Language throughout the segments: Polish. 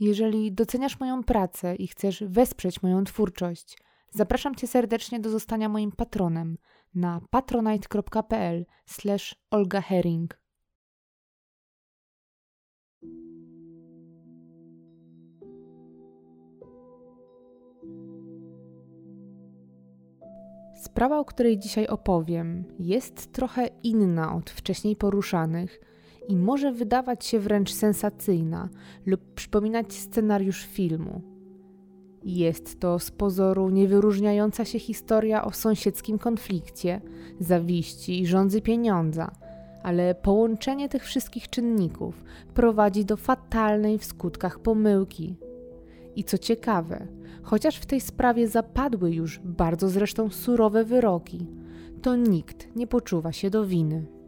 Jeżeli doceniasz moją pracę i chcesz wesprzeć moją twórczość, zapraszam Cię serdecznie do zostania moim patronem na patronite.pl Olga Herring. Sprawa, o której dzisiaj opowiem, jest trochę inna od wcześniej poruszanych i może wydawać się wręcz sensacyjna lub przypominać scenariusz filmu. Jest to z pozoru niewyróżniająca się historia o sąsiedzkim konflikcie, zawiści i rządzy pieniądza, ale połączenie tych wszystkich czynników prowadzi do fatalnej w skutkach pomyłki. I co ciekawe, chociaż w tej sprawie zapadły już bardzo zresztą surowe wyroki, to nikt nie poczuwa się do winy.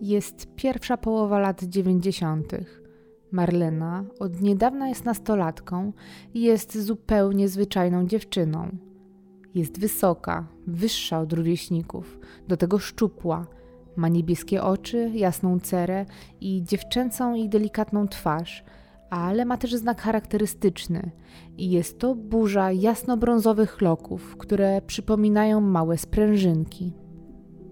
Jest pierwsza połowa lat dziewięćdziesiątych. Marlena od niedawna jest nastolatką i jest zupełnie zwyczajną dziewczyną. Jest wysoka, wyższa od rówieśników, do tego szczupła. Ma niebieskie oczy, jasną cerę i dziewczęcą i delikatną twarz, ale ma też znak charakterystyczny i jest to burza jasnobrązowych loków, które przypominają małe sprężynki.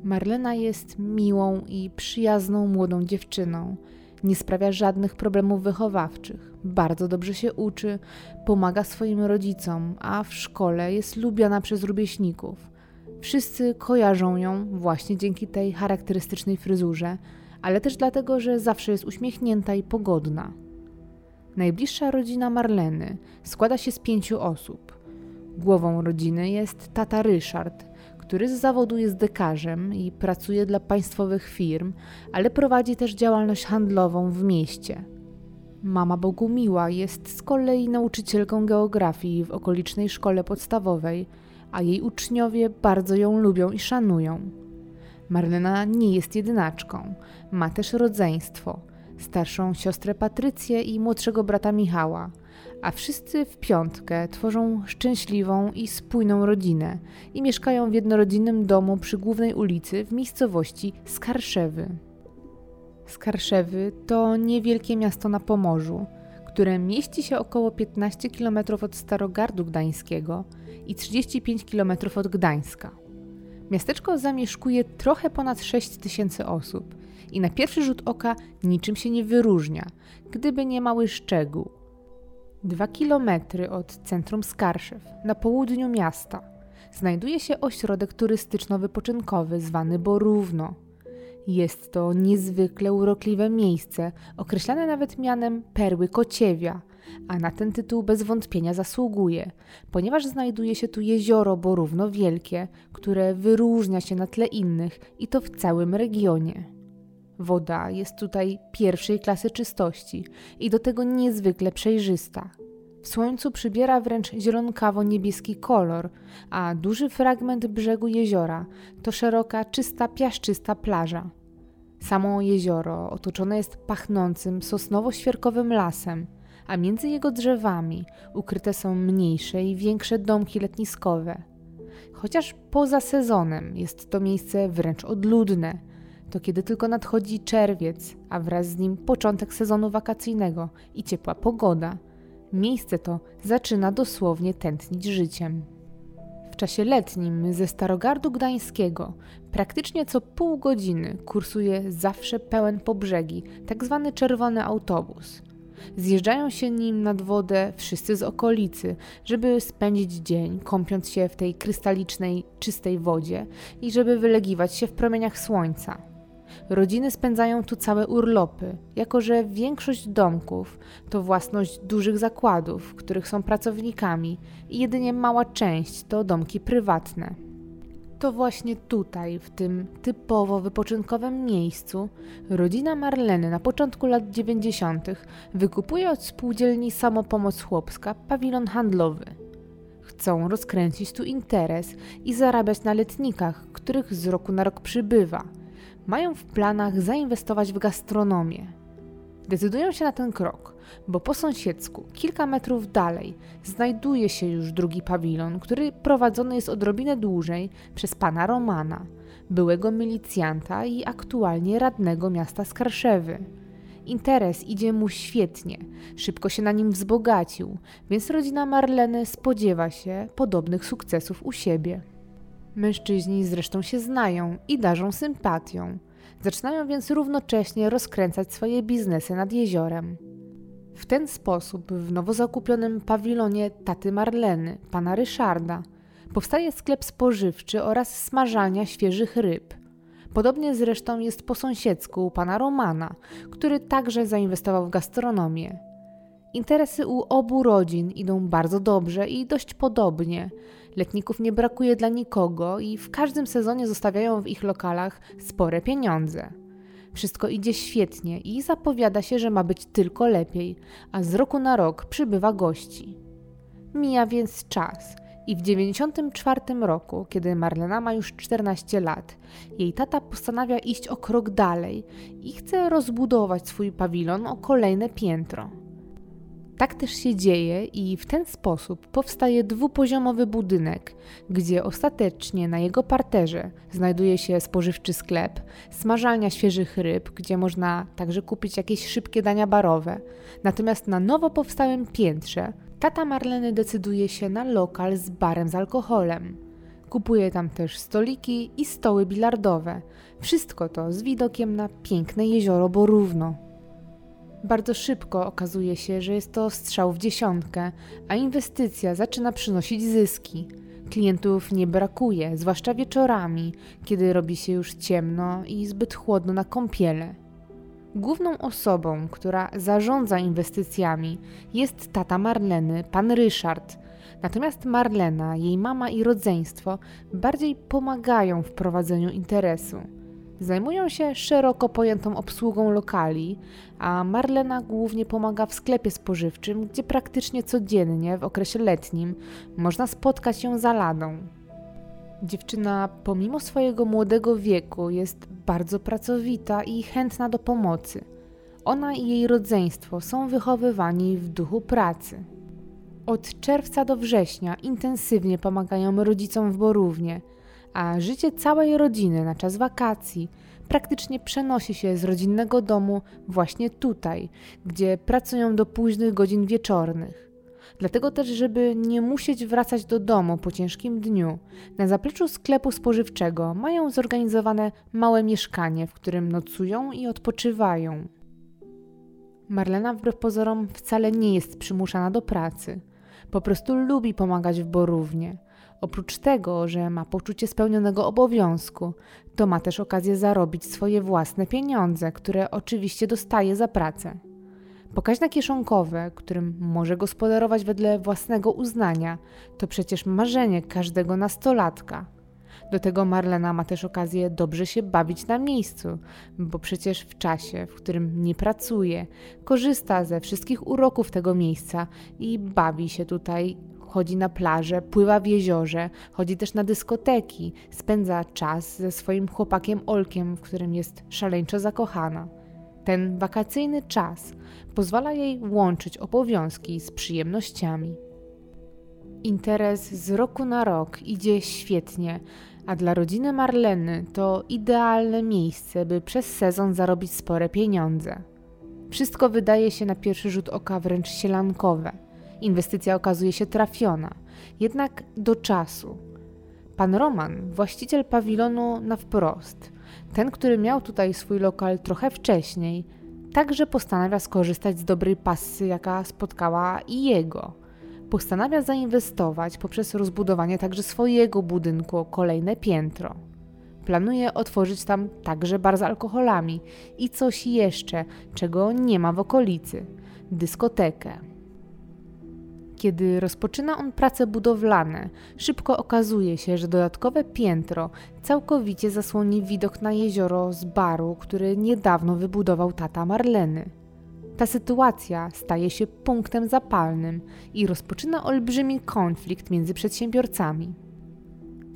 Marlena jest miłą i przyjazną młodą dziewczyną. Nie sprawia żadnych problemów wychowawczych, bardzo dobrze się uczy, pomaga swoim rodzicom, a w szkole jest lubiana przez rówieśników. Wszyscy kojarzą ją właśnie dzięki tej charakterystycznej fryzurze, ale też dlatego, że zawsze jest uśmiechnięta i pogodna. Najbliższa rodzina Marleny składa się z pięciu osób. Głową rodziny jest tata Ryszard, który z zawodu jest dekarzem i pracuje dla państwowych firm, ale prowadzi też działalność handlową w mieście. Mama Bogumiła jest z kolei nauczycielką geografii w okolicznej szkole podstawowej, a jej uczniowie bardzo ją lubią i szanują. Marlena nie jest jedynaczką, ma też rodzeństwo, starszą siostrę Patrycję i młodszego brata Michała – a wszyscy w piątkę tworzą szczęśliwą i spójną rodzinę i mieszkają w jednorodzinnym domu przy głównej ulicy w miejscowości Skarszewy. Skarszewy to niewielkie miasto na Pomorzu, które mieści się około 15 km od Starogardu Gdańskiego i 35 km od Gdańska. Miasteczko zamieszkuje trochę ponad 6 tysięcy osób i na pierwszy rzut oka niczym się nie wyróżnia, gdyby nie mały szczegół Dwa kilometry od centrum Skarszew, na południu miasta, znajduje się ośrodek turystyczno-wypoczynkowy zwany Borówno. Jest to niezwykle urokliwe miejsce, określane nawet mianem Perły Kociewia, a na ten tytuł bez wątpienia zasługuje, ponieważ znajduje się tu jezioro Borówno Wielkie, które wyróżnia się na tle innych i to w całym regionie. Woda jest tutaj pierwszej klasy czystości i do tego niezwykle przejrzysta. W słońcu przybiera wręcz zielonkawio-niebieski kolor, a duży fragment brzegu jeziora to szeroka, czysta, piaszczysta plaża. Samo jezioro otoczone jest pachnącym sosnowo-świerkowym lasem, a między jego drzewami ukryte są mniejsze i większe domki letniskowe. Chociaż poza sezonem jest to miejsce wręcz odludne – to kiedy tylko nadchodzi czerwiec, a wraz z nim początek sezonu wakacyjnego i ciepła pogoda, miejsce to zaczyna dosłownie tętnić życiem. W czasie letnim ze Starogardu Gdańskiego praktycznie co pół godziny kursuje zawsze pełen po brzegi, tak zwany czerwony autobus. Zjeżdżają się nim nad wodę wszyscy z okolicy, żeby spędzić dzień kąpiąc się w tej krystalicznej, czystej wodzie i żeby wylegiwać się w promieniach słońca. Rodziny spędzają tu całe urlopy, jako że większość domków to własność dużych zakładów, których są pracownikami, i jedynie mała część to domki prywatne. To właśnie tutaj, w tym typowo wypoczynkowym miejscu, rodzina Marleny na początku lat 90. wykupuje od spółdzielni Samopomoc Chłopska pawilon handlowy. Chcą rozkręcić tu interes i zarabiać na letnikach, których z roku na rok przybywa. Mają w planach zainwestować w gastronomię. Decydują się na ten krok, bo po sąsiedzku, kilka metrów dalej, znajduje się już drugi pawilon, który prowadzony jest odrobinę dłużej przez pana Romana, byłego milicjanta i aktualnie radnego miasta Skarszewy. Interes idzie mu świetnie, szybko się na nim wzbogacił, więc rodzina Marleny spodziewa się podobnych sukcesów u siebie. Mężczyźni zresztą się znają i darzą sympatią. Zaczynają więc równocześnie rozkręcać swoje biznesy nad jeziorem. W ten sposób w nowo zakupionym pawilonie taty Marleny, pana Ryszarda, powstaje sklep spożywczy oraz smażalnia świeżych ryb. Podobnie zresztą jest po sąsiedzku u pana Romana, który także zainwestował w gastronomię. Interesy u obu rodzin idą bardzo dobrze i dość podobnie. Letników nie brakuje dla nikogo i w każdym sezonie zostawiają w ich lokalach spore pieniądze. Wszystko idzie świetnie i zapowiada się, że ma być tylko lepiej, a z roku na rok przybywa gości. Mija więc czas i w 94 roku, kiedy Marlena ma już 14 lat, jej tata postanawia iść o krok dalej i chce rozbudować swój pawilon o kolejne piętro. Tak też się dzieje i w ten sposób powstaje dwupoziomowy budynek, gdzie ostatecznie na jego parterze znajduje się spożywczy sklep, smażalnia świeżych ryb, gdzie można także kupić jakieś szybkie dania barowe. Natomiast na nowo powstałym piętrze tata Marleny decyduje się na lokal z barem z alkoholem. Kupuje tam też stoliki i stoły bilardowe. Wszystko to z widokiem na piękne jezioro Borówno. Bardzo szybko okazuje się, że jest to strzał w dziesiątkę, a inwestycja zaczyna przynosić zyski. Klientów nie brakuje, zwłaszcza wieczorami, kiedy robi się już ciemno i zbyt chłodno na kąpiele. Główną osobą, która zarządza inwestycjami, jest tata Marleny, pan Ryszard. Natomiast Marlena, jej mama i rodzeństwo bardziej pomagają w prowadzeniu interesu. Zajmują się szeroko pojętą obsługą lokali, a Marlena głównie pomaga w sklepie spożywczym, gdzie praktycznie codziennie w okresie letnim można spotkać ją za ladą. Dziewczyna, pomimo swojego młodego wieku, jest bardzo pracowita i chętna do pomocy. Ona i jej rodzeństwo są wychowywani w duchu pracy. Od czerwca do września intensywnie pomagają rodzicom w Borównie – a życie całej rodziny na czas wakacji praktycznie przenosi się z rodzinnego domu właśnie tutaj, gdzie pracują do późnych godzin wieczornych. Dlatego też, żeby nie musieć wracać do domu po ciężkim dniu, na zapleczu sklepu spożywczego mają zorganizowane małe mieszkanie, w którym nocują i odpoczywają. Marlena wbrew pozorom wcale nie jest przymuszana do pracy. Po prostu lubi pomagać w Borównie – Oprócz tego, że ma poczucie spełnionego obowiązku, to ma też okazję zarobić swoje własne pieniądze, które oczywiście dostaje za pracę. Pokaźne kieszonkowe, którym może gospodarować wedle własnego uznania, to przecież marzenie każdego nastolatka. Do tego Marlena ma też okazję dobrze się bawić na miejscu, bo przecież w czasie, w którym nie pracuje, korzysta ze wszystkich uroków tego miejsca i bawi się tutaj chodzi na plażę, pływa w jeziorze, chodzi też na dyskoteki, spędza czas ze swoim chłopakiem Olkiem, w którym jest szaleńczo zakochana. Ten wakacyjny czas pozwala jej łączyć obowiązki z przyjemnościami. Interes z roku na rok idzie świetnie, a dla rodziny Marleny to idealne miejsce, by przez sezon zarobić spore pieniądze. Wszystko wydaje się na pierwszy rzut oka wręcz sielankowe – Inwestycja okazuje się trafiona, jednak do czasu. Pan Roman, właściciel pawilonu na wprost, ten, który miał tutaj swój lokal trochę wcześniej, także postanawia skorzystać z dobrej pasy, jaka spotkała i jego. Postanawia zainwestować poprzez rozbudowanie także swojego budynku o kolejne piętro. planuje otworzyć tam także bar z alkoholami i coś jeszcze, czego nie ma w okolicy dyskotekę. Kiedy rozpoczyna on prace budowlane, szybko okazuje się, że dodatkowe piętro całkowicie zasłoni widok na jezioro z baru, który niedawno wybudował tata Marleny. Ta sytuacja staje się punktem zapalnym i rozpoczyna olbrzymi konflikt między przedsiębiorcami.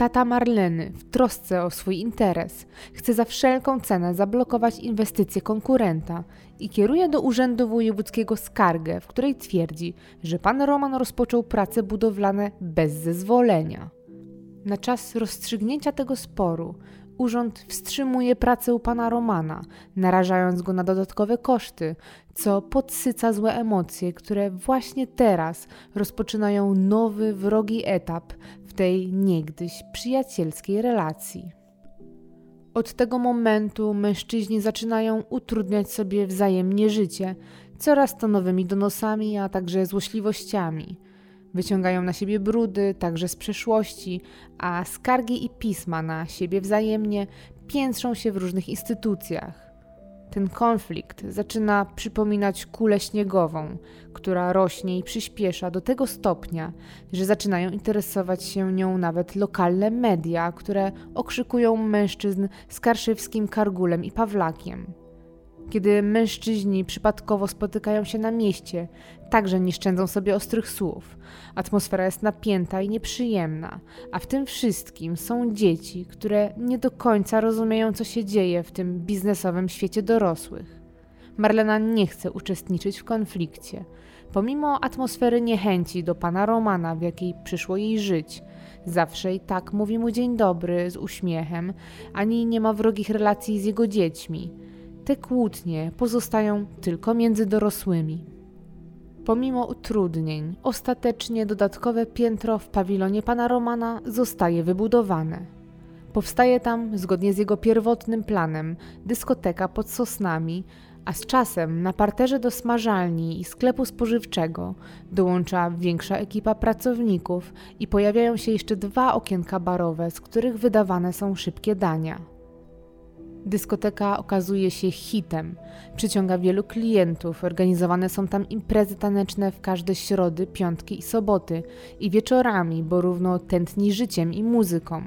Tata Marleny, w trosce o swój interes, chce za wszelką cenę zablokować inwestycje konkurenta i kieruje do Urzędu Wojewódzkiego skargę, w której twierdzi, że pan Roman rozpoczął prace budowlane bez zezwolenia. Na czas rozstrzygnięcia tego sporu urząd wstrzymuje pracę u pana Romana, narażając go na dodatkowe koszty, co podsyca złe emocje, które właśnie teraz rozpoczynają nowy, wrogi etap w tej niegdyś przyjacielskiej relacji. Od tego momentu mężczyźni zaczynają utrudniać sobie wzajemnie życie, coraz to nowymi donosami, a także złośliwościami. Wyciągają na siebie brudy, także z przeszłości, a skargi i pisma na siebie wzajemnie piętrzą się w różnych instytucjach. Ten konflikt zaczyna przypominać kulę śniegową, która rośnie i przyspiesza do tego stopnia, że zaczynają interesować się nią nawet lokalne media, które okrzykują mężczyzn z karszewskim Kargulem i Pawlakiem. Kiedy mężczyźni przypadkowo spotykają się na mieście, także nie szczędzą sobie ostrych słów. Atmosfera jest napięta i nieprzyjemna, a w tym wszystkim są dzieci, które nie do końca rozumieją, co się dzieje w tym biznesowym świecie dorosłych. Marlena nie chce uczestniczyć w konflikcie. Pomimo atmosfery niechęci do pana Romana, w jakiej przyszło jej żyć, zawsze i tak mówi mu dzień dobry z uśmiechem, ani nie ma wrogich relacji z jego dziećmi. Te kłótnie pozostają tylko między dorosłymi. Pomimo utrudnień, ostatecznie dodatkowe piętro w pawilonie pana Romana zostaje wybudowane. Powstaje tam, zgodnie z jego pierwotnym planem, dyskoteka pod sosnami, a z czasem na parterze do smażalni i sklepu spożywczego dołącza większa ekipa pracowników i pojawiają się jeszcze dwa okienka barowe, z których wydawane są szybkie dania. Dyskoteka okazuje się hitem, przyciąga wielu klientów, organizowane są tam imprezy taneczne w każde środy, piątki i soboty i wieczorami, bo równo tętni życiem i muzyką.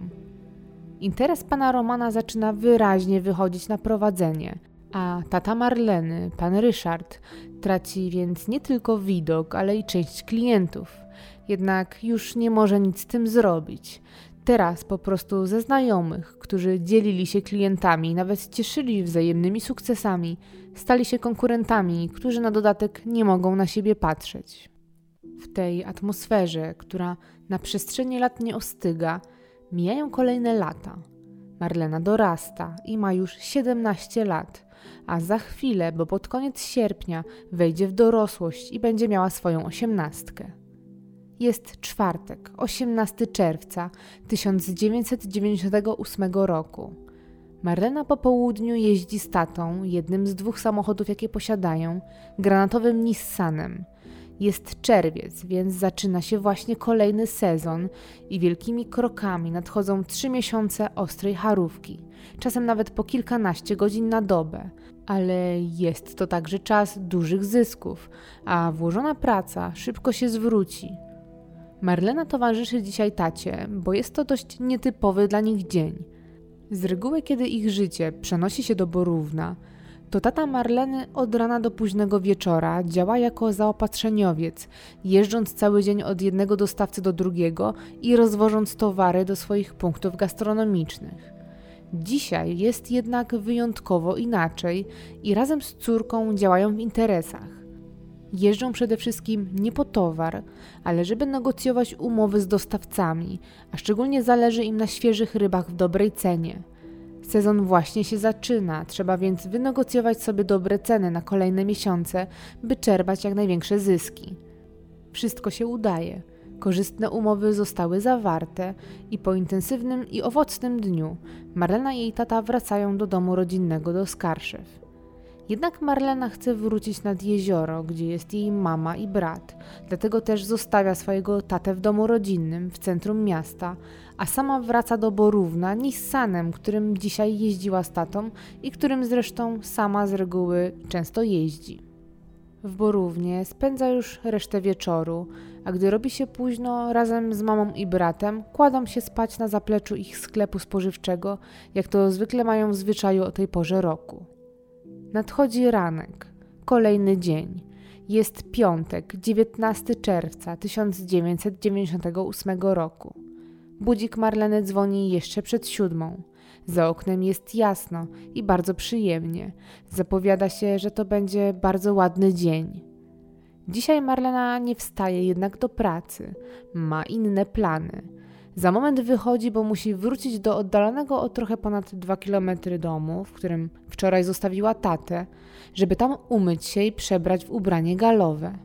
Interes pana Romana zaczyna wyraźnie wychodzić na prowadzenie, a tata Marleny, pan Ryszard, traci więc nie tylko widok, ale i część klientów. Jednak już nie może nic z tym zrobić. Teraz po prostu ze znajomych, którzy dzielili się klientami, nawet cieszyli wzajemnymi sukcesami, stali się konkurentami, którzy na dodatek nie mogą na siebie patrzeć. W tej atmosferze, która na przestrzeni lat nie ostyga, mijają kolejne lata. Marlena dorasta i ma już 17 lat, a za chwilę, bo pod koniec sierpnia, wejdzie w dorosłość i będzie miała swoją osiemnastkę. Jest czwartek, 18 czerwca 1998 roku. Marlena po południu jeździ z tatą, jednym z dwóch samochodów, jakie posiadają, granatowym Nissanem. Jest czerwiec, więc zaczyna się właśnie kolejny sezon i wielkimi krokami nadchodzą trzy miesiące ostrej harówki, czasem nawet po kilkanaście godzin na dobę. Ale jest to także czas dużych zysków, a włożona praca szybko się zwróci. Marlena towarzyszy dzisiaj tacie, bo jest to dość nietypowy dla nich dzień. Z reguły, kiedy ich życie przenosi się do Borówna, to tata Marleny od rana do późnego wieczora działa jako zaopatrzeniowiec, jeżdżąc cały dzień od jednego dostawcy do drugiego i rozwożąc towary do swoich punktów gastronomicznych. Dzisiaj jest jednak wyjątkowo inaczej i razem z córką działają w interesach. Jeżdżą przede wszystkim nie po towar, ale żeby negocjować umowy z dostawcami, a szczególnie zależy im na świeżych rybach w dobrej cenie. Sezon właśnie się zaczyna, trzeba więc wynegocjować sobie dobre ceny na kolejne miesiące, by czerpać jak największe zyski. Wszystko się udaje. Korzystne umowy zostały zawarte i po intensywnym i owocnym dniu Marlena i jej tata wracają do domu rodzinnego do Skarszew. Jednak Marlena chce wrócić nad jezioro, gdzie jest jej mama i brat, dlatego też zostawia swojego tatę w domu rodzinnym w centrum miasta, a sama wraca do Borówna Nissanem, którym dzisiaj jeździła z tatą i którym zresztą sama z reguły często jeździ. W Borównie spędza już resztę wieczoru, a gdy robi się późno, razem z mamą i bratem kładą się spać na zapleczu ich sklepu spożywczego, jak to zwykle mają w zwyczaju o tej porze roku. Nadchodzi ranek, kolejny dzień. Jest piątek, 19 czerwca 1998 roku. Budzik Marleny dzwoni jeszcze przed siódmą. Za oknem jest jasno i bardzo przyjemnie. Zapowiada się, że to będzie bardzo ładny dzień. Dzisiaj Marlena nie wstaje jednak do pracy. Ma inne plany. Za moment wychodzi, bo musi wrócić do oddalonego o trochę ponad 2 km domu, w którym wczoraj zostawiła tatę, żeby tam umyć się i przebrać w ubranie galowe.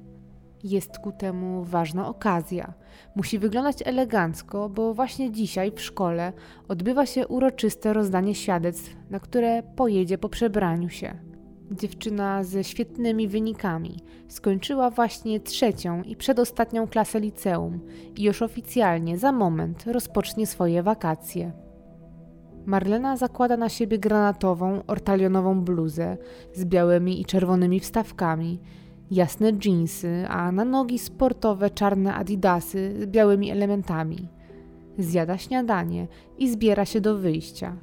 Jest ku temu ważna okazja. Musi wyglądać elegancko, bo właśnie dzisiaj w szkole odbywa się uroczyste rozdanie świadectw, na które pojedzie po przebraniu się. Dziewczyna ze świetnymi wynikami skończyła właśnie trzecią i przedostatnią klasę liceum i już oficjalnie za moment rozpocznie swoje wakacje. Marlena zakłada na siebie granatową, ortalionową bluzę z białymi i czerwonymi wstawkami, jasne dżinsy, a na nogi sportowe czarne adidasy z białymi elementami. Zjada śniadanie i zbiera się do wyjścia.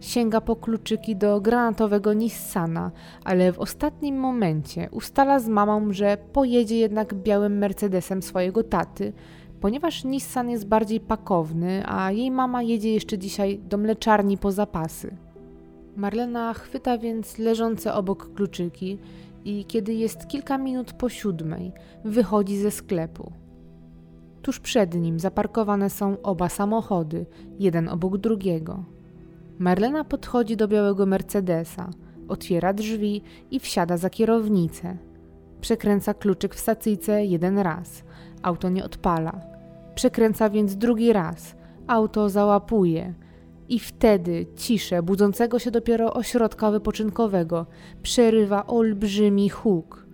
Sięga po kluczyki do granatowego Nissana, ale w ostatnim momencie ustala z mamą, że pojedzie jednak białym Mercedesem swojego taty, ponieważ Nissan jest bardziej pakowny, a jej mama jedzie jeszcze dzisiaj do mleczarni po zapasy. Marlena chwyta więc leżące obok kluczyki i kiedy jest kilka minut po siódmej, wychodzi ze sklepu. Tuż przed nim zaparkowane są oba samochody, jeden obok drugiego. Marlena podchodzi do białego Mercedesa, otwiera drzwi i wsiada za kierownicę. Przekręca kluczyk w stacyjce jeden raz. Auto nie odpala. Przekręca więc drugi raz. Auto załapuje. I wtedy ciszę budzącego się dopiero ośrodka wypoczynkowego przerywa olbrzymi huk.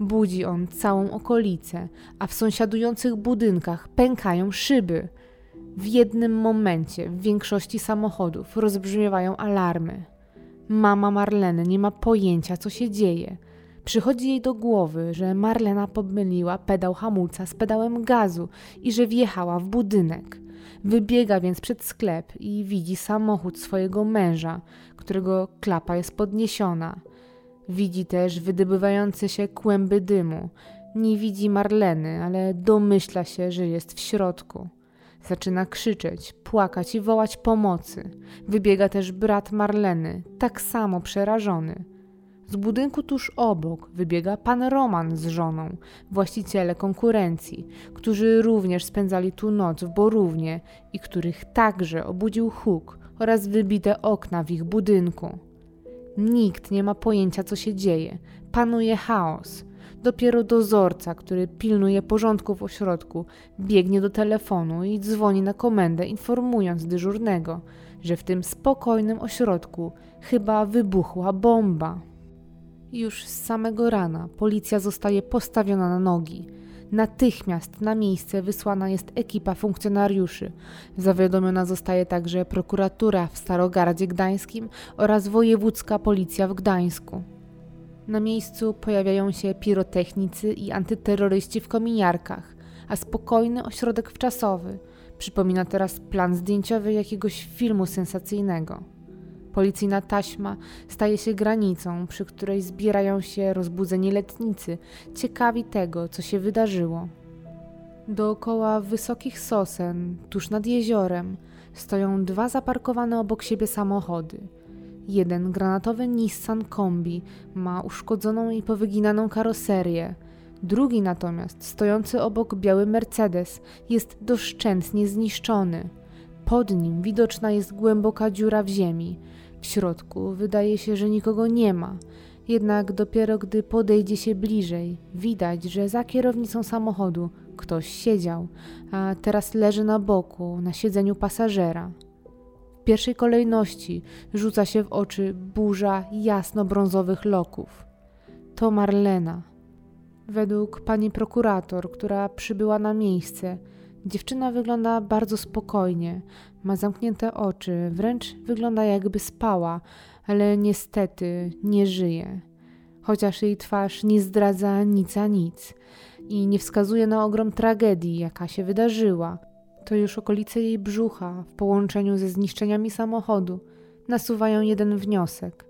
Budzi on całą okolicę, a w sąsiadujących budynkach pękają szyby. W jednym momencie w większości samochodów rozbrzmiewają alarmy. Mama Marleny nie ma pojęcia, co się dzieje. Przychodzi jej do głowy, że Marlena pomyliła pedał hamulca z pedałem gazu i że wjechała w budynek. Wybiega więc przed sklep i widzi samochód swojego męża, którego klapa jest podniesiona. Widzi też wydobywające się kłęby dymu. Nie widzi Marleny, ale domyśla się, że jest w środku. Zaczyna krzyczeć, płakać i wołać pomocy. Wybiega też brat Marleny, tak samo przerażony. Z budynku tuż obok wybiega pan Roman z żoną, właściciele konkurencji, którzy również spędzali tu noc w Borównie i których także obudził huk oraz wybite okna w ich budynku. Nikt nie ma pojęcia, co się dzieje. Panuje chaos. Dopiero dozorca, który pilnuje porządku w ośrodku, biegnie do telefonu i dzwoni na komendę, informując dyżurnego, że w tym spokojnym ośrodku chyba wybuchła bomba. Już z samego rana policja zostaje postawiona na nogi. Natychmiast na miejsce wysłana jest ekipa funkcjonariuszy. Zawiadomiona zostaje także prokuratura w Starogardzie Gdańskim oraz wojewódzka policja w Gdańsku. Na miejscu pojawiają się pirotechnicy i antyterroryści w kominiarkach, a spokojny ośrodek wczasowy przypomina teraz plan zdjęciowy jakiegoś filmu sensacyjnego. Policyjna taśma staje się granicą, przy której zbierają się rozbudzeni letnicy, ciekawi tego, co się wydarzyło. Dookoła wysokich sosen, tuż nad jeziorem, stoją dwa zaparkowane obok siebie samochody – Jeden granatowy Nissan Kombi ma uszkodzoną i powyginaną karoserię. Drugi natomiast, stojący obok biały Mercedes, jest doszczętnie zniszczony. Pod nim widoczna jest głęboka dziura w ziemi. W środku wydaje się, że nikogo nie ma. Jednak dopiero gdy podejdzie się bliżej, widać, że za kierownicą samochodu ktoś siedział, a teraz leży na boku, na siedzeniu pasażera. Pierwszej kolejności rzuca się w oczy burza jasno-brązowych loków. To Marlena. Według pani prokurator, która przybyła na miejsce, dziewczyna wygląda bardzo spokojnie, ma zamknięte oczy, wręcz wygląda jakby spała, ale niestety nie żyje. Chociaż jej twarz nie zdradza nic a nic i nie wskazuje na ogrom tragedii, jaka się wydarzyła, to już okolice jej brzucha w połączeniu ze zniszczeniami samochodu nasuwają jeden wniosek.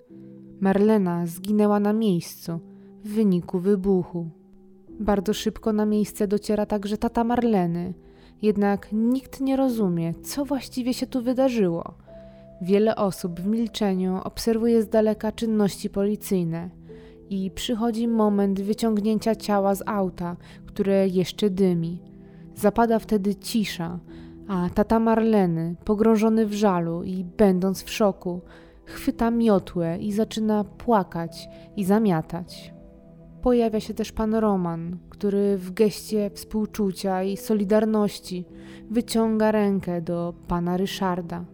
Marlena zginęła na miejscu w wyniku wybuchu. Bardzo szybko na miejsce dociera także tata Marleny, jednak nikt nie rozumie, co właściwie się tu wydarzyło. Wiele osób w milczeniu obserwuje z daleka czynności policyjne i przychodzi moment wyciągnięcia ciała z auta, które jeszcze dymi. Zapada wtedy cisza, a tata Marleny, pogrążony w żalu i będąc w szoku, chwyta miotłę i zaczyna płakać i zamiatać. Pojawia się też pan Roman, który w geście współczucia i solidarności wyciąga rękę do pana Ryszarda.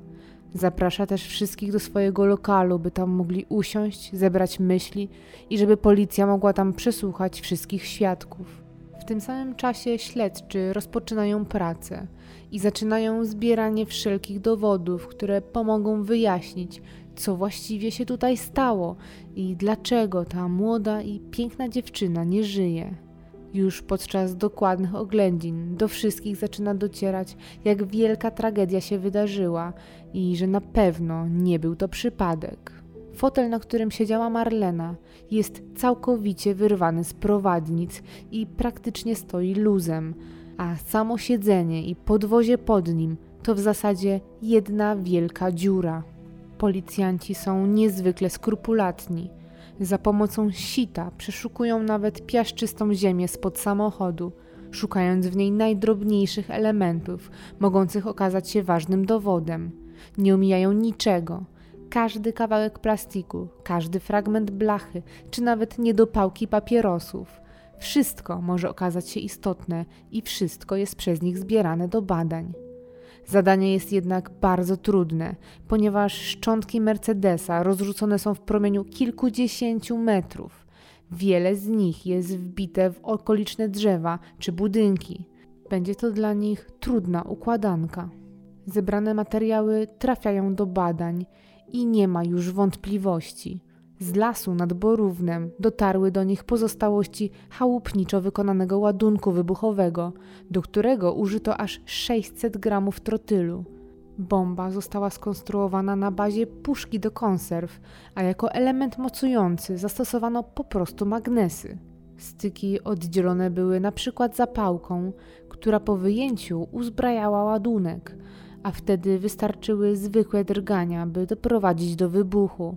Zaprasza też wszystkich do swojego lokalu, by tam mogli usiąść, zebrać myśli i żeby policja mogła tam przesłuchać wszystkich świadków. W tym samym czasie śledczy rozpoczynają pracę i zaczynają zbieranie wszelkich dowodów, które pomogą wyjaśnić, co właściwie się tutaj stało i dlaczego ta młoda i piękna dziewczyna nie żyje. Już podczas dokładnych oględzin do wszystkich zaczyna docierać, jak wielka tragedia się wydarzyła i że na pewno nie był to przypadek. Fotel, na którym siedziała Marlena, jest całkowicie wyrwany z prowadnic i praktycznie stoi luzem, a samo siedzenie i podwozie pod nim to w zasadzie jedna wielka dziura. Policjanci są niezwykle skrupulatni. Za pomocą sita przeszukują nawet piaszczystą ziemię spod samochodu, szukając w niej najdrobniejszych elementów, mogących okazać się ważnym dowodem. Nie omijają niczego. Każdy kawałek plastiku, każdy fragment blachy, czy nawet niedopałki papierosów. Wszystko może okazać się istotne i wszystko jest przez nich zbierane do badań. Zadanie jest jednak bardzo trudne, ponieważ szczątki Mercedesa rozrzucone są w promieniu kilkudziesięciu metrów. Wiele z nich jest wbite w okoliczne drzewa czy budynki. Będzie to dla nich trudna układanka. Zebrane materiały trafiają do badań i nie ma już wątpliwości. Z lasu nad Borównem dotarły do nich pozostałości chałupniczo wykonanego ładunku wybuchowego, do którego użyto aż 600 gramów trotylu. Bomba została skonstruowana na bazie puszki do konserw, a jako element mocujący zastosowano po prostu magnesy. Styki oddzielone były na przykład zapałką, która po wyjęciu uzbrajała ładunek, a wtedy wystarczyły zwykłe drgania, by doprowadzić do wybuchu.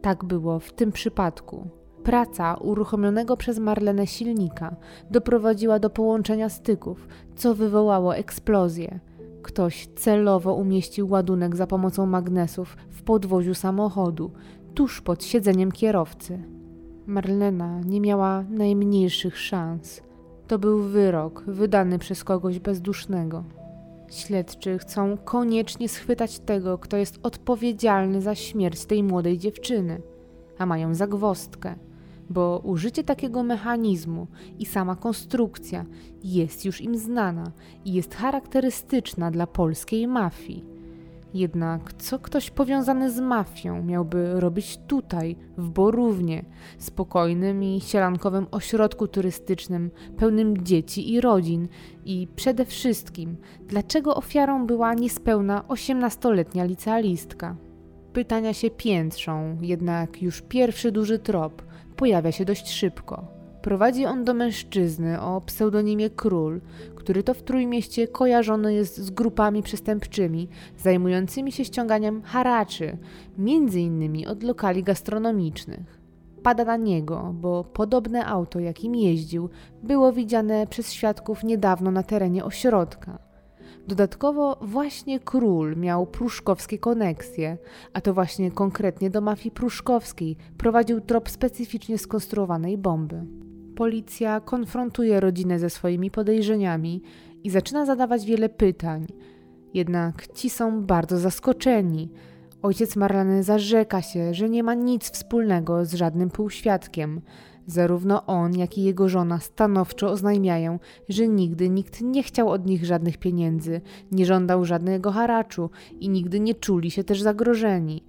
Tak było w tym przypadku. Praca uruchomionego przez Marlenę silnika doprowadziła do połączenia styków, co wywołało eksplozję. Ktoś celowo umieścił ładunek za pomocą magnesów w podwoziu samochodu, tuż pod siedzeniem kierowcy. Marlena nie miała najmniejszych szans. To był wyrok wydany przez kogoś bezdusznego. Śledczy chcą koniecznie schwytać tego, kto jest odpowiedzialny za śmierć tej młodej dziewczyny, a mają zagwostkę, bo użycie takiego mechanizmu i sama konstrukcja jest już im znana i jest charakterystyczna dla polskiej mafii. Jednak co ktoś powiązany z mafią miałby robić tutaj, w Borównie, spokojnym i sielankowym ośrodku turystycznym, pełnym dzieci i rodzin? I przede wszystkim, dlaczego ofiarą była niespełna osiemnastoletnia licealistka? Pytania się piętrzą, jednak już pierwszy duży trop pojawia się dość szybko. Prowadzi on do mężczyzny o pseudonimie Król, który to w Trójmieście kojarzony jest z grupami przestępczymi zajmującymi się ściąganiem haraczy, między innymi od lokali gastronomicznych. Pada na niego, bo podobne auto, jakim jeździł, było widziane przez świadków niedawno na terenie ośrodka. Dodatkowo właśnie król miał pruszkowskie koneksje, a to właśnie konkretnie do mafii pruszkowskiej prowadził trop specyficznie skonstruowanej bomby. Policja konfrontuje rodzinę ze swoimi podejrzeniami i zaczyna zadawać wiele pytań. Jednak ci są bardzo zaskoczeni. Ojciec Marleny zarzeka się, że nie ma nic wspólnego z żadnym półświadkiem. Zarówno on, jak i jego żona stanowczo oznajmiają, że nigdy nikt nie chciał od nich żadnych pieniędzy, nie żądał żadnego haraczu i nigdy nie czuli się też zagrożeni.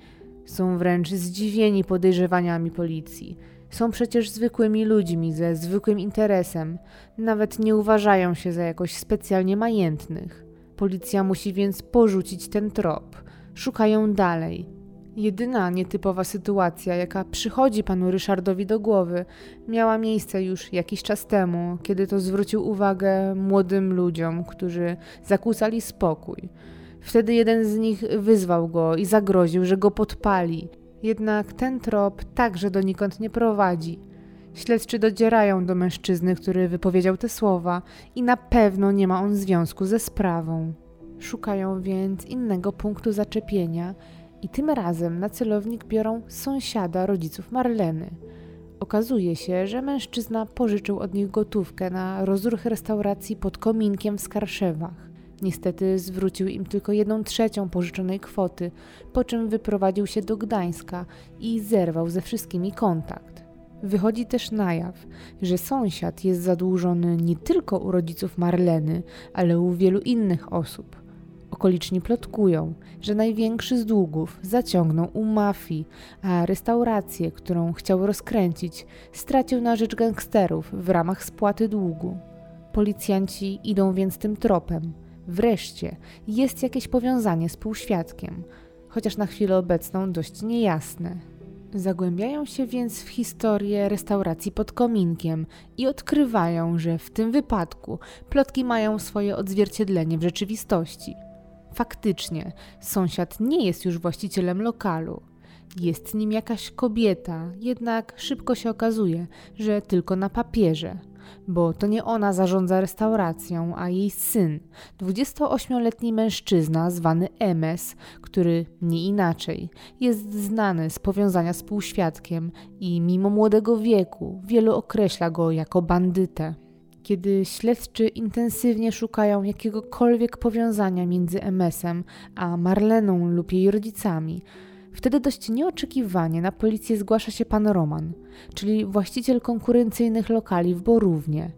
Są wręcz zdziwieni podejrzewaniami policji. Są przecież zwykłymi ludźmi ze zwykłym interesem, nawet nie uważają się za jakoś specjalnie majętnych. Policja musi więc porzucić ten trop. Szukają dalej. Jedyna nietypowa sytuacja, jaka przychodzi panu Ryszardowi do głowy, miała miejsce już jakiś czas temu, kiedy to zwrócił uwagę młodym ludziom, którzy zakłócali spokój. Wtedy jeden z nich wyzwał go i zagroził, że go podpali. Jednak ten trop także donikąd nie prowadzi. Śledczy docierają do mężczyzny, który wypowiedział te słowa, i na pewno nie ma on związku ze sprawą. Szukają więc innego punktu zaczepienia i tym razem na celownik biorą sąsiada rodziców Marleny. Okazuje się, że mężczyzna pożyczył od nich gotówkę na rozruch restauracji pod kominkiem w Skarszewach. Niestety zwrócił im tylko jedną trzecią pożyczonej kwoty, po czym wyprowadził się do Gdańska i zerwał ze wszystkimi kontakt. Wychodzi też na jaw, że sąsiad jest zadłużony nie tylko u rodziców Marleny, ale u wielu innych osób. Okoliczni plotkują, że największy z długów zaciągnął u mafii, a restaurację, którą chciał rozkręcić, stracił na rzecz gangsterów w ramach spłaty długu. Policjanci idą więc tym tropem. Wreszcie jest jakieś powiązanie z półświadkiem, chociaż na chwilę obecną dość niejasne. Zagłębiają się więc w historię restauracji pod kominkiem i odkrywają, że w tym wypadku plotki mają swoje odzwierciedlenie w rzeczywistości. Faktycznie, sąsiad nie jest już właścicielem lokalu. Jest nim jakaś kobieta, jednak szybko się okazuje, że tylko na papierze bo to nie ona zarządza restauracją, a jej syn, 28-letni mężczyzna zwany MS, który nie inaczej jest znany z powiązania z półświadkiem i mimo młodego wieku wielu określa go jako bandytę. Kiedy śledczy intensywnie szukają jakiegokolwiek powiązania między MS-em a Marleną lub jej rodzicami, Wtedy dość nieoczekiwanie na policję zgłasza się pan Roman, czyli właściciel konkurencyjnych lokali w Borównie.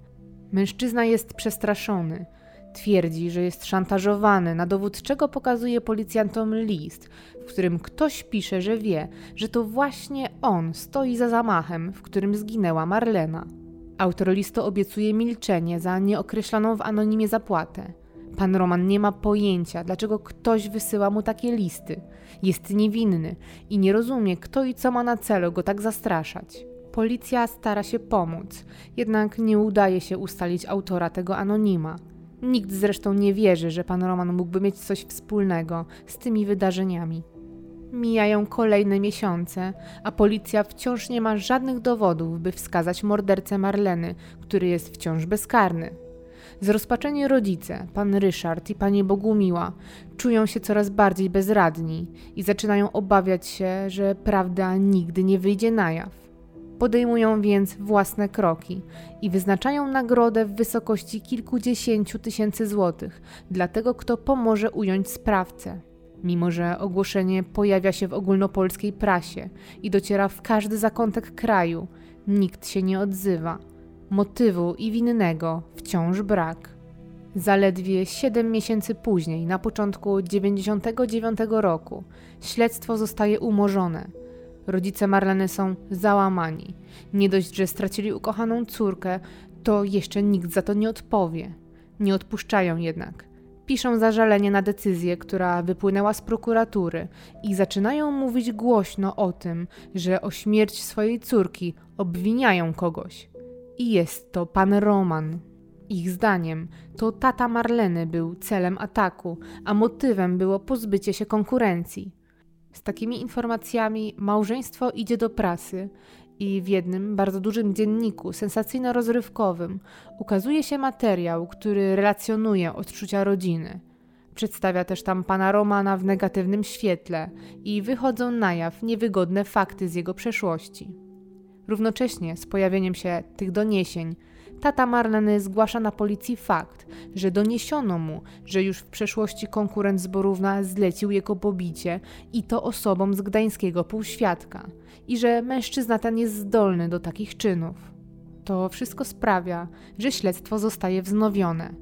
Mężczyzna jest przestraszony. Twierdzi, że jest szantażowany, na dowód czego pokazuje policjantom list, w którym ktoś pisze, że wie, że to właśnie on stoi za zamachem, w którym zginęła Marlena. Autor listu obiecuje milczenie za nieokreśloną w anonimie zapłatę. Pan Roman nie ma pojęcia, dlaczego ktoś wysyła mu takie listy. Jest niewinny i nie rozumie, kto i co ma na celu go tak zastraszać. Policja stara się pomóc, jednak nie udaje się ustalić autora tego anonima. Nikt zresztą nie wierzy, że pan Roman mógłby mieć coś wspólnego z tymi wydarzeniami. Mijają kolejne miesiące, a policja wciąż nie ma żadnych dowodów, by wskazać mordercę Marleny, który jest wciąż bezkarny. Zrozpaczeni rodzice, pan Ryszard i pani Bogumiła, czują się coraz bardziej bezradni i zaczynają obawiać się, że prawda nigdy nie wyjdzie na jaw. Podejmują więc własne kroki i wyznaczają nagrodę w wysokości kilkudziesięciu tysięcy złotych dla tego, kto pomoże ująć sprawcę. Mimo, że ogłoszenie pojawia się w ogólnopolskiej prasie i dociera w każdy zakątek kraju, nikt się nie odzywa motywu i winnego wciąż brak. Zaledwie 7 miesięcy później, na początku 99 roku, śledztwo zostaje umorzone. Rodzice Marleny są załamani. Nie dość, że stracili ukochaną córkę, to jeszcze nikt za to nie odpowie. Nie odpuszczają jednak. Piszą zażalenie na decyzję, która wypłynęła z prokuratury i zaczynają mówić głośno o tym, że o śmierć swojej córki obwiniają kogoś. I jest to pan Roman. Ich zdaniem to tata Marleny był celem ataku, a motywem było pozbycie się konkurencji. Z takimi informacjami małżeństwo idzie do prasy i w jednym bardzo dużym dzienniku sensacyjno-rozrywkowym ukazuje się materiał, który relacjonuje odczucia rodziny. Przedstawia też tam pana Romana w negatywnym świetle i wychodzą na jaw niewygodne fakty z jego przeszłości. Równocześnie z pojawieniem się tych doniesień, tata Marleny zgłasza na policji fakt, że doniesiono mu, że już w przeszłości konkurent z Borówna zlecił jego pobicie i to osobom z gdańskiego półświadka i że mężczyzna ten jest zdolny do takich czynów. To wszystko sprawia, że śledztwo zostaje wznowione.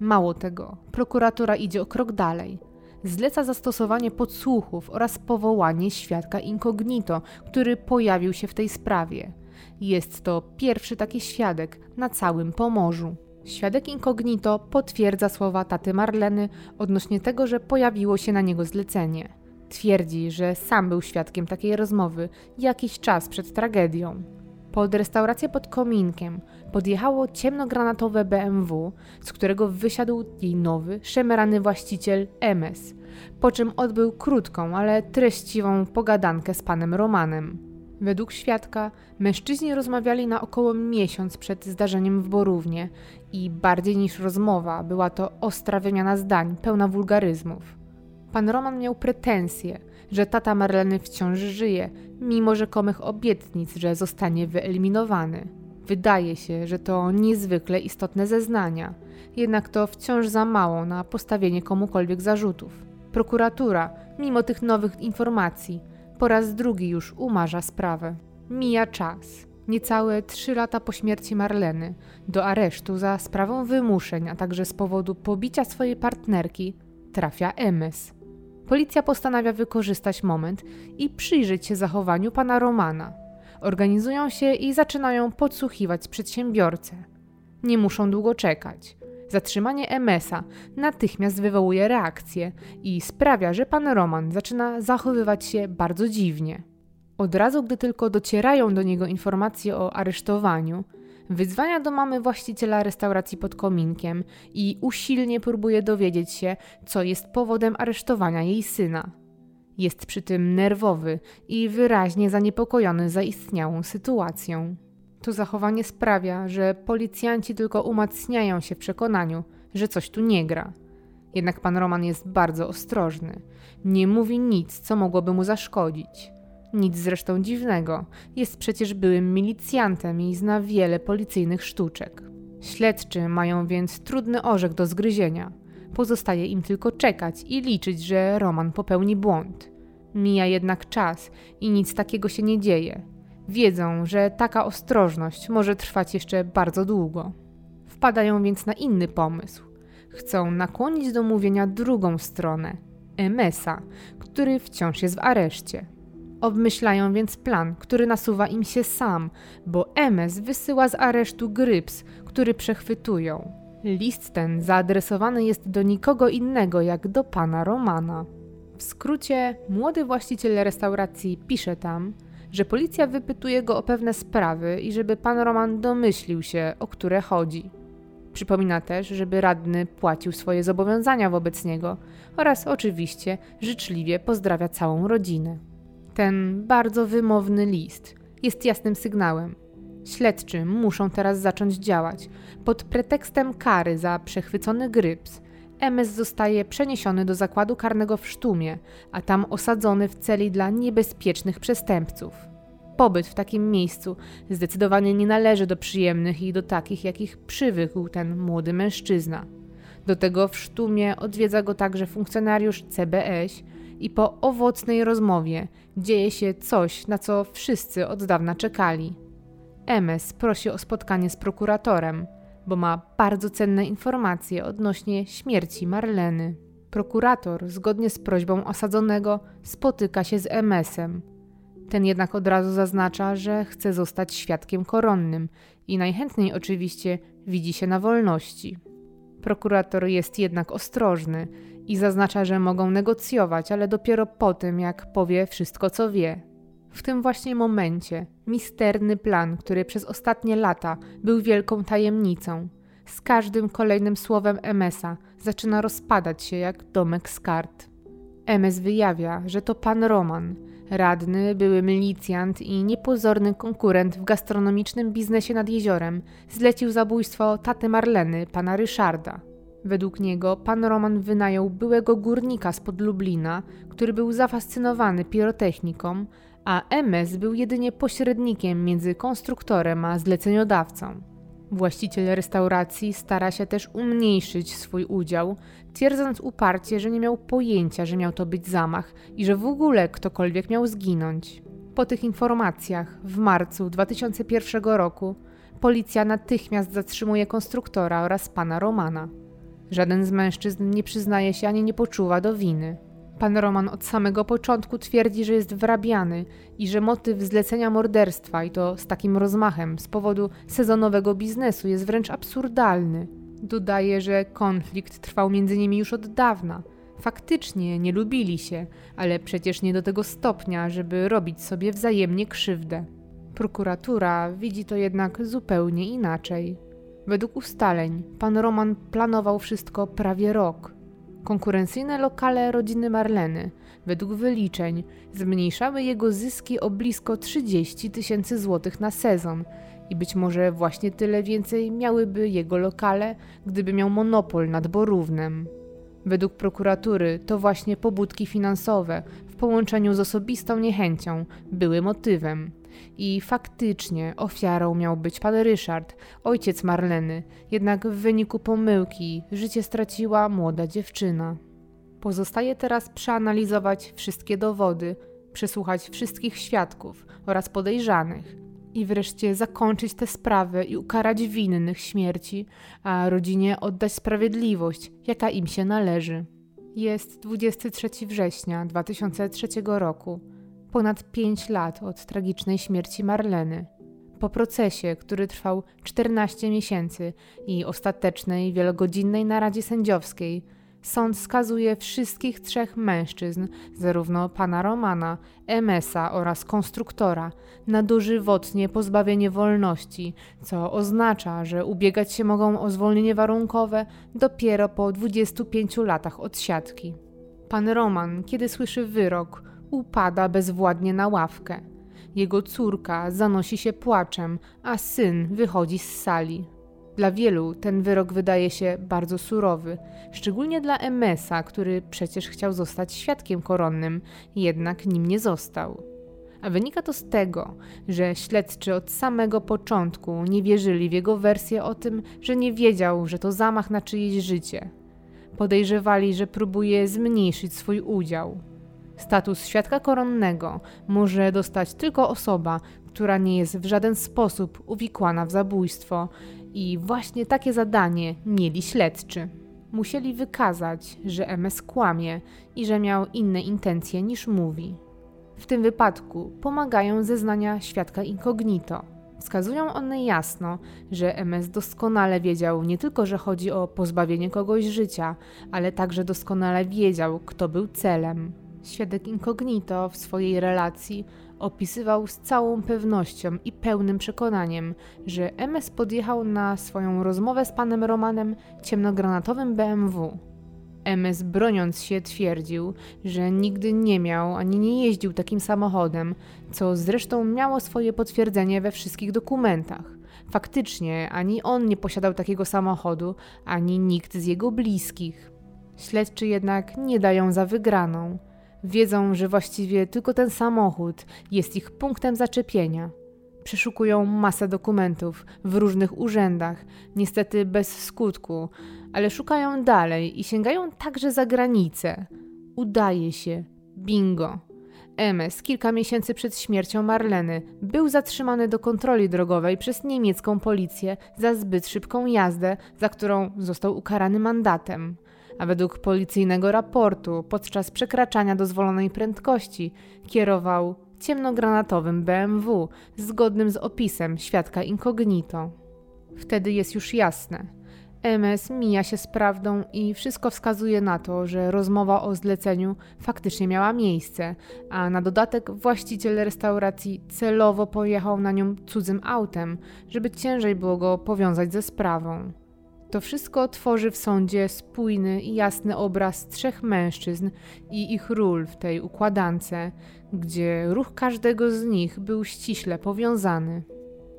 Mało tego, prokuratura idzie o krok dalej. Zleca zastosowanie podsłuchów oraz powołanie świadka incognito, który pojawił się w tej sprawie. Jest to pierwszy taki świadek na całym Pomorzu. Świadek incognito potwierdza słowa taty Marleny odnośnie tego, że pojawiło się na niego zlecenie. Twierdzi, że sam był świadkiem takiej rozmowy jakiś czas przed tragedią. Pod restaurację pod kominkiem podjechało ciemnogranatowe BMW, z którego wysiadł jej nowy, szemerany właściciel MS, po czym odbył krótką, ale treściwą pogadankę z panem Romanem. Według świadka mężczyźni rozmawiali na około miesiąc przed zdarzeniem w Borównie i bardziej niż rozmowa była to ostra wymiana zdań, pełna wulgaryzmów. Pan Roman miał pretensje, że tata Marleny wciąż żyje, mimo rzekomych obietnic, że zostanie wyeliminowany. Wydaje się, że to niezwykle istotne zeznania, jednak to wciąż za mało na postawienie komukolwiek zarzutów. Prokuratura, mimo tych nowych informacji, po raz drugi już umarza sprawę. Mija czas. Niecałe trzy lata po śmierci Marleny, do aresztu za sprawą wymuszeń, a także z powodu pobicia swojej partnerki, trafia MS. Policja postanawia wykorzystać moment i przyjrzeć się zachowaniu pana Romana. Organizują się i zaczynają podsłuchiwać przedsiębiorcę. Nie muszą długo czekać. Zatrzymanie MS-a natychmiast wywołuje reakcję i sprawia, że pan Roman zaczyna zachowywać się bardzo dziwnie. Od razu, gdy tylko docierają do niego informacje o aresztowaniu, Wyzwania do mamy właściciela restauracji pod kominkiem i usilnie próbuje dowiedzieć się, co jest powodem aresztowania jej syna. Jest przy tym nerwowy i wyraźnie zaniepokojony zaistniałą sytuacją. To zachowanie sprawia, że policjanci tylko umacniają się w przekonaniu, że coś tu nie gra. Jednak pan Roman jest bardzo ostrożny. Nie mówi nic, co mogłoby mu zaszkodzić. Nic zresztą dziwnego, jest przecież byłym milicjantem i zna wiele policyjnych sztuczek. Śledczy mają więc trudny orzech do zgryzienia. Pozostaje im tylko czekać i liczyć, że Roman popełni błąd. Mija jednak czas i nic takiego się nie dzieje. Wiedzą, że taka ostrożność może trwać jeszcze bardzo długo. Wpadają więc na inny pomysł. Chcą nakłonić do mówienia drugą stronę, Emesa, który wciąż jest w areszcie. Obmyślają więc plan, który nasuwa im się sam, bo MS wysyła z aresztu gryps, który przechwytują. List ten zaadresowany jest do nikogo innego jak do pana Romana. W skrócie, młody właściciel restauracji pisze tam, że policja wypytuje go o pewne sprawy i żeby pan Roman domyślił się, o które chodzi. Przypomina też, żeby radny płacił swoje zobowiązania wobec niego oraz oczywiście życzliwie pozdrawia całą rodzinę. Ten bardzo wymowny list jest jasnym sygnałem. Śledczy muszą teraz zacząć działać. Pod pretekstem kary za przechwycony gryps MS zostaje przeniesiony do zakładu karnego w Sztumie, a tam osadzony w celi dla niebezpiecznych przestępców. Pobyt w takim miejscu zdecydowanie nie należy do przyjemnych i do takich, jakich przywykł ten młody mężczyzna. Do tego w Sztumie odwiedza go także funkcjonariusz CBS, i po owocnej rozmowie dzieje się coś, na co wszyscy od dawna czekali. MS prosi o spotkanie z prokuratorem, bo ma bardzo cenne informacje odnośnie śmierci Marleny. Prokurator, zgodnie z prośbą osadzonego, spotyka się z MS-em. Ten jednak od razu zaznacza, że chce zostać świadkiem koronnym i najchętniej oczywiście widzi się na wolności. Prokurator jest jednak ostrożny i zaznacza, że mogą negocjować, ale dopiero po tym, jak powie wszystko, co wie. W tym właśnie momencie misterny plan, który przez ostatnie lata był wielką tajemnicą, z każdym kolejnym słowem MS-a zaczyna rozpadać się jak domek z kart. MS wyjawia, że to pan Roman, radny, były milicjant i niepozorny konkurent w gastronomicznym biznesie nad jeziorem, zlecił zabójstwo taty Marleny, pana Ryszarda. Według niego pan Roman wynajął byłego górnika spod Lublina, który był zafascynowany pirotechniką, a MS był jedynie pośrednikiem między konstruktorem a zleceniodawcą. Właściciel restauracji stara się też umniejszyć swój udział, twierdząc uparcie, że nie miał pojęcia, że miał to być zamach i że w ogóle ktokolwiek miał zginąć. Po tych informacjach w marcu 2001 roku policja natychmiast zatrzymuje konstruktora oraz pana Romana. Żaden z mężczyzn nie przyznaje się ani nie poczuwa do winy. Pan Roman od samego początku twierdzi, że jest wrabiany i że motyw zlecenia morderstwa i to z takim rozmachem z powodu sezonowego biznesu jest wręcz absurdalny. Dodaje, że konflikt trwał między nimi już od dawna. Faktycznie nie lubili się, ale przecież nie do tego stopnia, żeby robić sobie wzajemnie krzywdę. Prokuratura widzi to jednak zupełnie inaczej. Według ustaleń pan Roman planował wszystko prawie rok. Konkurencyjne lokale rodziny Marleny, według wyliczeń, zmniejszały jego zyski o blisko 30 tysięcy złotych na sezon i być może właśnie tyle więcej miałyby jego lokale, gdyby miał monopol nad Borównem. Według prokuratury to właśnie pobudki finansowe w połączeniu z osobistą niechęcią były motywem. I faktycznie ofiarą miał być pan Ryszard, ojciec Marleny, jednak w wyniku pomyłki życie straciła młoda dziewczyna. Pozostaje teraz przeanalizować wszystkie dowody, przesłuchać wszystkich świadków oraz podejrzanych i wreszcie zakończyć tę sprawę i ukarać winnych śmierci, a rodzinie oddać sprawiedliwość, jaka im się należy. Jest 23 września 2003 roku ponad 5 lat od tragicznej śmierci Marleny. Po procesie, który trwał 14 miesięcy i ostatecznej wielogodzinnej naradzie sędziowskiej, sąd skazuje wszystkich trzech mężczyzn, zarówno pana Romana, Emesa oraz konstruktora, na dożywotnie pozbawienie wolności, co oznacza, że ubiegać się mogą o zwolnienie warunkowe dopiero po 25 latach od siatki. Pan Roman, kiedy słyszy wyrok, upada bezwładnie na ławkę. Jego córka zanosi się płaczem, a syn wychodzi z sali. Dla wielu ten wyrok wydaje się bardzo surowy, szczególnie dla Emesa, który przecież chciał zostać świadkiem koronnym, jednak nim nie został. A wynika to z tego, że śledczy od samego początku nie wierzyli w jego wersję o tym, że nie wiedział, że to zamach na czyjeś życie. Podejrzewali, że próbuje zmniejszyć swój udział. Status świadka koronnego może dostać tylko osoba, która nie jest w żaden sposób uwikłana w zabójstwo, i właśnie takie zadanie mieli śledczy. Musieli wykazać, że MS kłamie i że miał inne intencje niż mówi. W tym wypadku pomagają zeznania świadka incognito. Wskazują one jasno, że MS doskonale wiedział nie tylko, że chodzi o pozbawienie kogoś życia, ale także doskonale wiedział, kto był celem. Świadek incognito w swojej relacji opisywał z całą pewnością i pełnym przekonaniem, że MS podjechał na swoją rozmowę z panem Romanem ciemnogranatowym BMW. MS broniąc się twierdził, że nigdy nie miał ani nie jeździł takim samochodem, co zresztą miało swoje potwierdzenie we wszystkich dokumentach. Faktycznie ani on nie posiadał takiego samochodu, ani nikt z jego bliskich. Śledczy jednak nie dają za wygraną. Wiedzą, że właściwie tylko ten samochód jest ich punktem zaczepienia. Przeszukują masę dokumentów w różnych urzędach, niestety bez skutku, ale szukają dalej i sięgają także za granicę. Udaje się. Bingo. MS kilka miesięcy przed śmiercią Marleny był zatrzymany do kontroli drogowej przez niemiecką policję za zbyt szybką jazdę, za którą został ukarany mandatem a według policyjnego raportu podczas przekraczania dozwolonej prędkości kierował ciemnogranatowym BMW zgodnym z opisem świadka incognito. Wtedy jest już jasne. MS mija się z prawdą i wszystko wskazuje na to, że rozmowa o zleceniu faktycznie miała miejsce, a na dodatek właściciel restauracji celowo pojechał na nią cudzym autem, żeby ciężej było go powiązać ze sprawą. To wszystko tworzy w sądzie spójny i jasny obraz trzech mężczyzn i ich ról w tej układance, gdzie ruch każdego z nich był ściśle powiązany.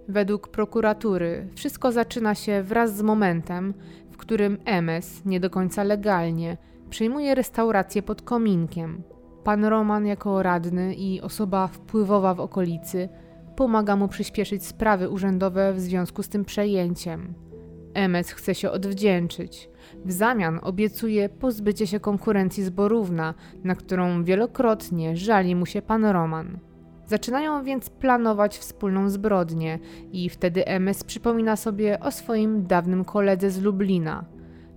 Według prokuratury wszystko zaczyna się wraz z momentem, w którym MS, nie do końca legalnie, przejmuje restaurację pod kominkiem. Pan Roman, jako radny i osoba wpływowa w okolicy, pomaga mu przyspieszyć sprawy urzędowe w związku z tym przejęciem. MS chce się odwdzięczyć. W zamian obiecuje pozbycie się konkurencji z Borówna, na którą wielokrotnie żali mu się pan Roman. Zaczynają więc planować wspólną zbrodnię i wtedy MS przypomina sobie o swoim dawnym koledze z Lublina.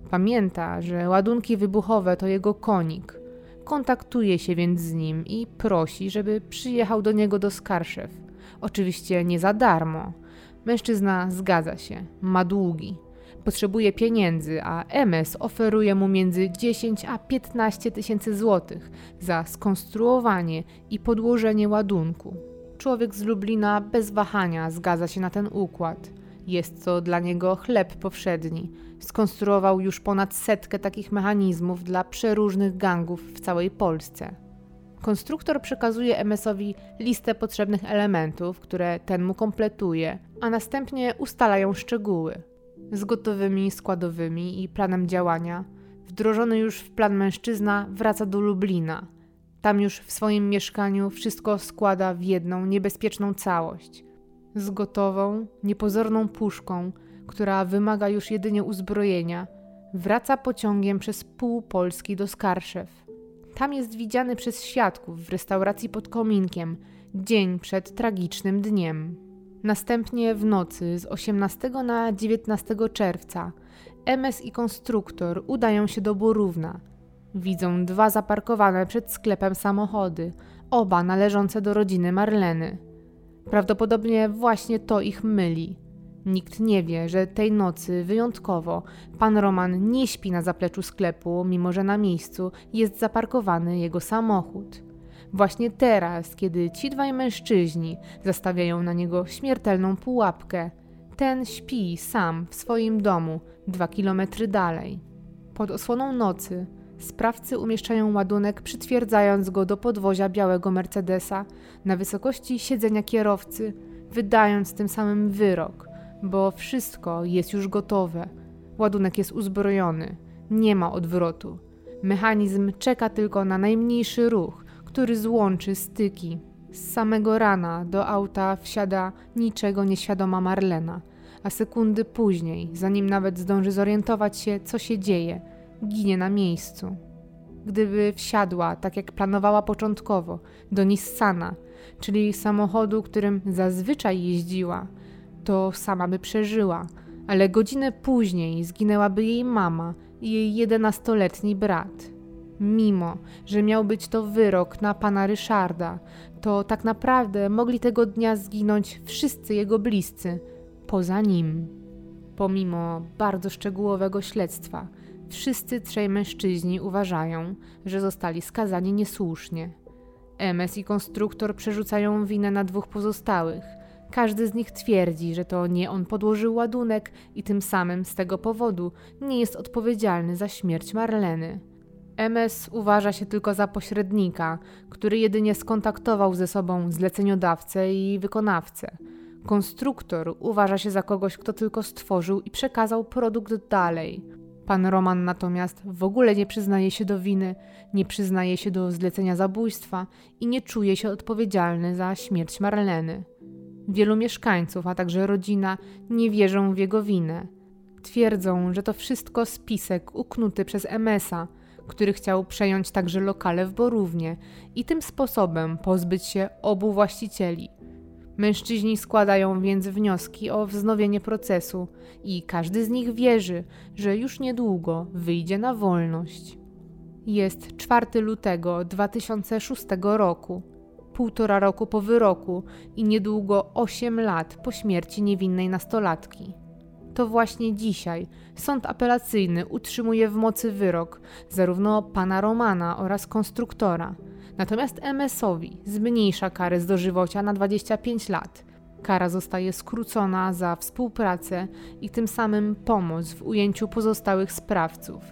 Pamięta, że ładunki wybuchowe to jego konik. Kontaktuje się więc z nim i prosi, żeby przyjechał do niego do Skarszew. Oczywiście nie za darmo. Mężczyzna zgadza się, ma długi. Potrzebuje pieniędzy, a MS oferuje mu między 10 a 15 tysięcy złotych za skonstruowanie i podłożenie ładunku. Człowiek z Lublina bez wahania zgadza się na ten układ. Jest to dla niego chleb powszedni. Skonstruował już ponad setkę takich mechanizmów dla przeróżnych gangów w całej Polsce. Konstruktor przekazuje MS-owi listę potrzebnych elementów, które ten mu kompletuje, a następnie ustalają szczegóły z gotowymi składowymi i planem działania, wdrożony już w plan mężczyzna wraca do Lublina. Tam już w swoim mieszkaniu wszystko składa w jedną niebezpieczną całość. Z gotową, niepozorną puszką, która wymaga już jedynie uzbrojenia, wraca pociągiem przez pół Polski do Skarszew. Tam jest widziany przez świadków w restauracji pod kominkiem, dzień przed tragicznym dniem. Następnie w nocy z 18 na 19 czerwca MS i konstruktor udają się do Borówna. Widzą dwa zaparkowane przed sklepem samochody, oba należące do rodziny Marleny. Prawdopodobnie właśnie to ich myli. Nikt nie wie, że tej nocy wyjątkowo pan Roman nie śpi na zapleczu sklepu, mimo że na miejscu jest zaparkowany jego samochód. Właśnie teraz, kiedy ci dwaj mężczyźni zastawiają na niego śmiertelną pułapkę, ten śpi sam w swoim domu dwa kilometry dalej. Pod osłoną nocy sprawcy umieszczają ładunek, przytwierdzając go do podwozia białego Mercedesa na wysokości siedzenia kierowcy, wydając tym samym wyrok, bo wszystko jest już gotowe. Ładunek jest uzbrojony, nie ma odwrotu. Mechanizm czeka tylko na najmniejszy ruch, który złączy styki. Z samego rana do auta wsiada niczego nieświadoma Marlena, a sekundy później, zanim nawet zdąży zorientować się, co się dzieje, ginie na miejscu. Gdyby wsiadła, tak jak planowała początkowo, do Nissana, czyli samochodu, którym zazwyczaj jeździła, to sama by przeżyła, ale godzinę później zginęłaby jej mama i jej jedenastoletni brat. Mimo, że miał być to wyrok na pana Ryszarda, to tak naprawdę mogli tego dnia zginąć wszyscy jego bliscy, poza nim. Pomimo bardzo szczegółowego śledztwa, wszyscy trzej mężczyźni uważają, że zostali skazani niesłusznie. MS i konstruktor przerzucają winę na dwóch pozostałych. Każdy z nich twierdzi, że to nie on podłożył ładunek i tym samym z tego powodu nie jest odpowiedzialny za śmierć Marleny. MS uważa się tylko za pośrednika, który jedynie skontaktował ze sobą zleceniodawcę i wykonawcę. Konstruktor uważa się za kogoś, kto tylko stworzył i przekazał produkt dalej. Pan Roman natomiast w ogóle nie przyznaje się do winy, nie przyznaje się do zlecenia zabójstwa i nie czuje się odpowiedzialny za śmierć Marleny. Wielu mieszkańców, a także rodzina nie wierzą w jego winę. Twierdzą, że to wszystko spisek uknuty przez MS-a, który chciał przejąć także lokale w Borównie i tym sposobem pozbyć się obu właścicieli. Mężczyźni składają więc wnioski o wznowienie procesu i każdy z nich wierzy, że już niedługo wyjdzie na wolność. Jest 4 lutego 2006 roku, półtora roku po wyroku i niedługo 8 lat po śmierci niewinnej nastolatki to właśnie dzisiaj sąd apelacyjny utrzymuje w mocy wyrok zarówno pana Romana oraz konstruktora. Natomiast MS-owi zmniejsza karę z dożywocia na 25 lat. Kara zostaje skrócona za współpracę i tym samym pomoc w ujęciu pozostałych sprawców.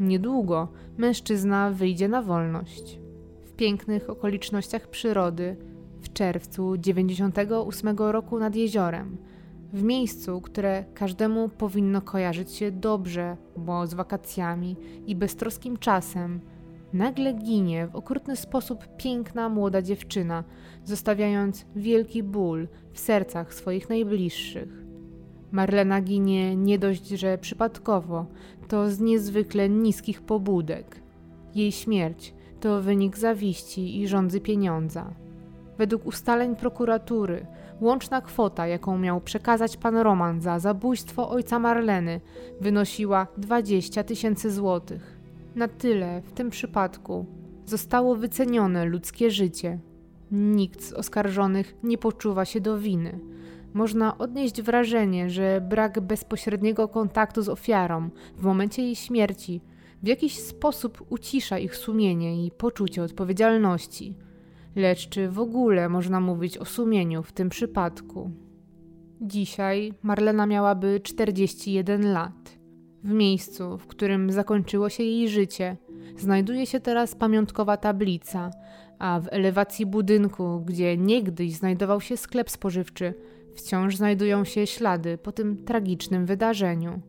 Niedługo mężczyzna wyjdzie na wolność. W pięknych okolicznościach przyrody w czerwcu 98 roku nad jeziorem w miejscu, które każdemu powinno kojarzyć się dobrze, bo z wakacjami i beztroskim czasem, nagle ginie w okrutny sposób piękna młoda dziewczyna, zostawiając wielki ból w sercach swoich najbliższych. Marlena ginie nie dość, że przypadkowo, to z niezwykle niskich pobudek. Jej śmierć to wynik zawiści i rządzy pieniądza. Według ustaleń prokuratury, łączna kwota, jaką miał przekazać pan Roman za zabójstwo ojca Marleny, wynosiła 20 tysięcy złotych. Na tyle w tym przypadku zostało wycenione ludzkie życie. Nikt z oskarżonych nie poczuwa się do winy. Można odnieść wrażenie, że brak bezpośredniego kontaktu z ofiarą w momencie jej śmierci w jakiś sposób ucisza ich sumienie i poczucie odpowiedzialności. Lecz czy w ogóle można mówić o sumieniu w tym przypadku? Dzisiaj Marlena miałaby 41 lat. W miejscu, w którym zakończyło się jej życie, znajduje się teraz pamiątkowa tablica, a w elewacji budynku, gdzie niegdyś znajdował się sklep spożywczy, wciąż znajdują się ślady po tym tragicznym wydarzeniu.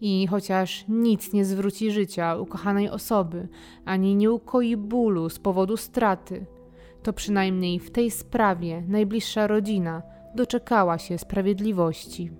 I chociaż nic nie zwróci życia ukochanej osoby, ani nie ukoi bólu z powodu straty, to przynajmniej w tej sprawie najbliższa rodzina doczekała się sprawiedliwości.